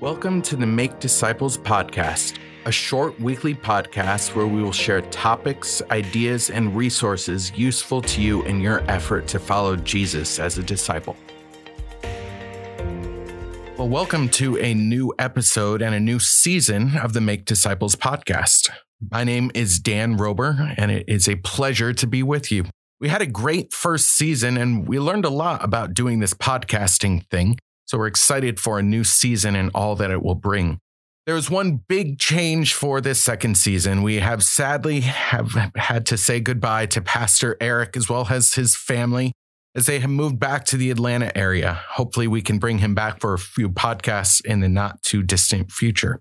Welcome to the Make Disciples podcast, a short weekly podcast where we will share topics, ideas, and resources useful to you in your effort to follow Jesus as a disciple. Well, welcome to a new episode and a new season of the Make Disciples podcast. My name is Dan Roeber, and it is a pleasure to be with you. We had a great first season, and we learned a lot about doing this podcasting thing. So we're excited for a new season and all that it will bring. There's one big change for this second season. We have sadly have had to say goodbye to Pastor Eric as well as his family as they have moved back to the Atlanta area. Hopefully we can bring him back for a few podcasts in the not too distant future.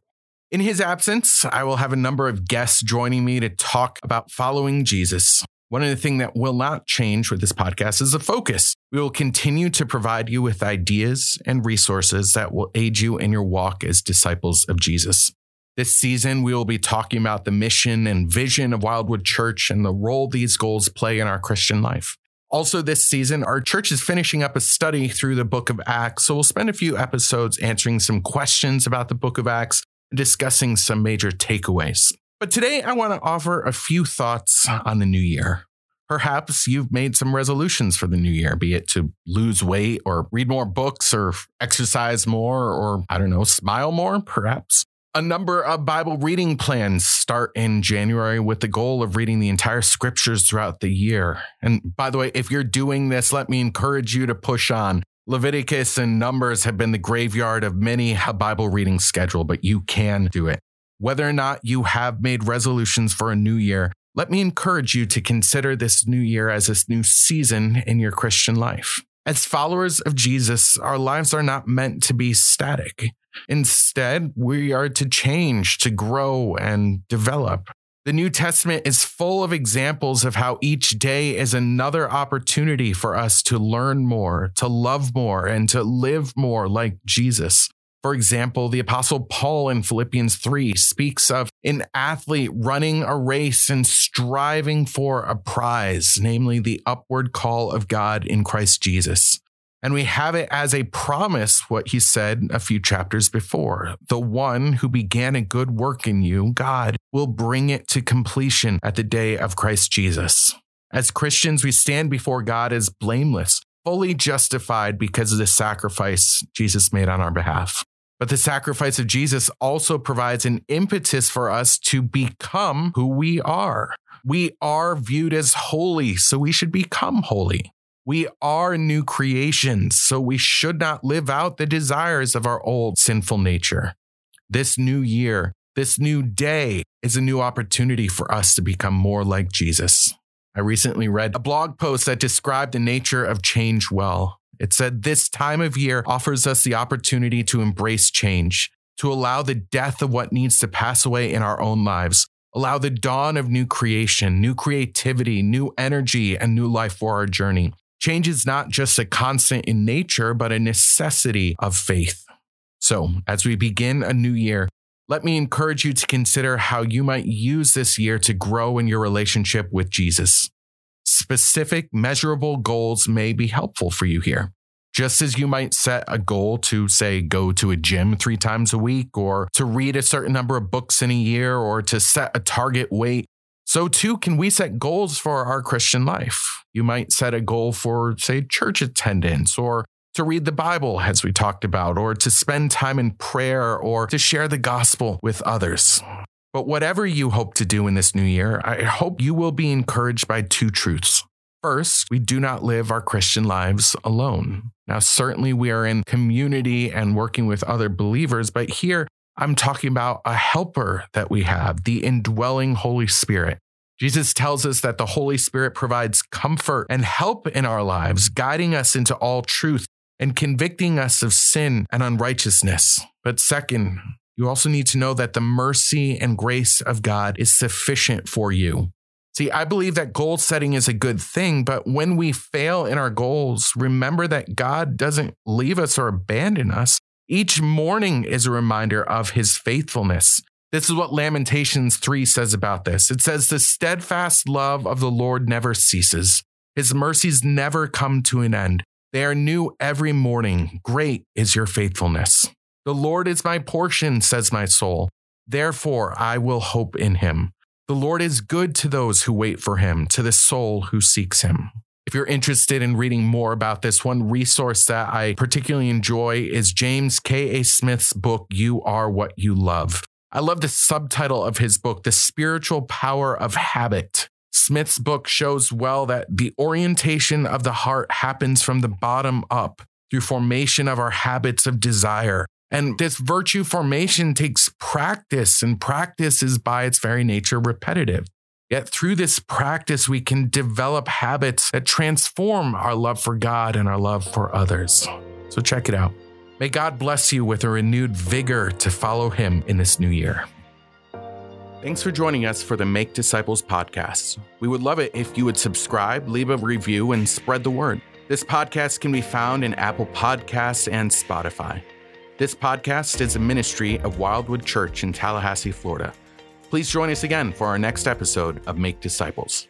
In his absence, I will have a number of guests joining me to talk about following Jesus. One of the things that will not change with this podcast is the focus. We will continue to provide you with ideas and resources that will aid you in your walk as disciples of Jesus. This season, we will be talking about the mission and vision of Wildwood Church and the role these goals play in our Christian life. Also, this season, our church is finishing up a study through the book of Acts. So we'll spend a few episodes answering some questions about the book of Acts and discussing some major takeaways. But today I want to offer a few thoughts on the new year. Perhaps you've made some resolutions for the new year, be it to lose weight or read more books or exercise more or, I don't know, smile more, perhaps. A number of Bible reading plans start in January with the goal of reading the entire scriptures throughout the year. And by the way, if you're doing this, let me encourage you to push on. Leviticus and Numbers have been the graveyard of many a Bible reading schedule, but you can do it. Whether or not you have made resolutions for a new year, let me encourage you to consider this new year as this new season in your Christian life. As followers of Jesus, our lives are not meant to be static. Instead, we are to change, to grow, and develop. The New Testament is full of examples of how each day is another opportunity for us to learn more, to love more, and to live more like Jesus. For example, the Apostle Paul in Philippians 3 speaks of an athlete running a race and striving for a prize, namely the upward call of God in Christ Jesus. And we have it as a promise, what he said a few chapters before. The one who began a good work in you, God, will bring it to completion at the day of Christ Jesus. As Christians, we stand before God as blameless, fully justified because of the sacrifice Jesus made on our behalf. But the sacrifice of Jesus also provides an impetus for us to become who we are. We are viewed as holy, so we should become holy. We are new creations, so we should not live out the desires of our old sinful nature. This new year, this new day is a new opportunity for us to become more like Jesus. I recently read a blog post that described the nature of change well. It said this time of year offers us the opportunity to embrace change, to allow the death of what needs to pass away in our own lives, allow the dawn of new creation, new creativity, new energy, and new life for our journey. Change is not just a constant in nature, but a necessity of faith. So, as we begin a new year, let me encourage you to consider how you might use this year to grow in your relationship with Jesus specific, measurable goals may be helpful for you here. Just as you might set a goal to, say, go to a gym three times a week, or to read a certain number of books in a year, or to set a target weight, so too can we set goals for our Christian life. You might set a goal for, say, church attendance, or to read the Bible, as we talked about, or to spend time in prayer, or to share the gospel with others. But whatever you hope to do in this new year, I hope you will be encouraged by two truths. First, we do not live our Christian lives alone. Now, certainly we are in community and working with other believers, but here I'm talking about a helper that we have, the indwelling Holy Spirit. Jesus tells us that the Holy Spirit provides comfort and help in our lives, guiding us into all truth and convicting us of sin and unrighteousness. But second, you also need to know that the mercy and grace of God is sufficient for you. See, I believe that goal setting is a good thing, but when we fail in our goals, remember that God doesn't leave us or abandon us. Each morning is a reminder of his faithfulness. This is what Lamentations 3 says about this. It says, The steadfast love of the Lord never ceases, his mercies never come to an end. They are new every morning. Great is your faithfulness. The Lord is my portion, says my soul. Therefore, I will hope in him. The Lord is good to those who wait for him, to the soul who seeks him. If you're interested in reading more about this, one resource that I particularly enjoy is James K.A. Smith's book, You Are What You Love. I love the subtitle of his book, The Spiritual Power of Habit. Smith's book shows well that the orientation of the heart happens from the bottom up through formation of our habits of desire. And this virtue formation takes practice, and practice is by its very nature repetitive. Yet through this practice, we can develop habits that transform our love for God and our love for others. So check it out. May God bless you with a renewed vigor to follow Him in this new year. Thanks for joining us for the Make Disciples podcast. We would love it if you would subscribe, leave a review, and spread the word. This podcast can be found in Apple Podcasts and Spotify. This podcast is a ministry of Wildwood Church in Tallahassee, Florida. Please join us again for our next episode of Make Disciples.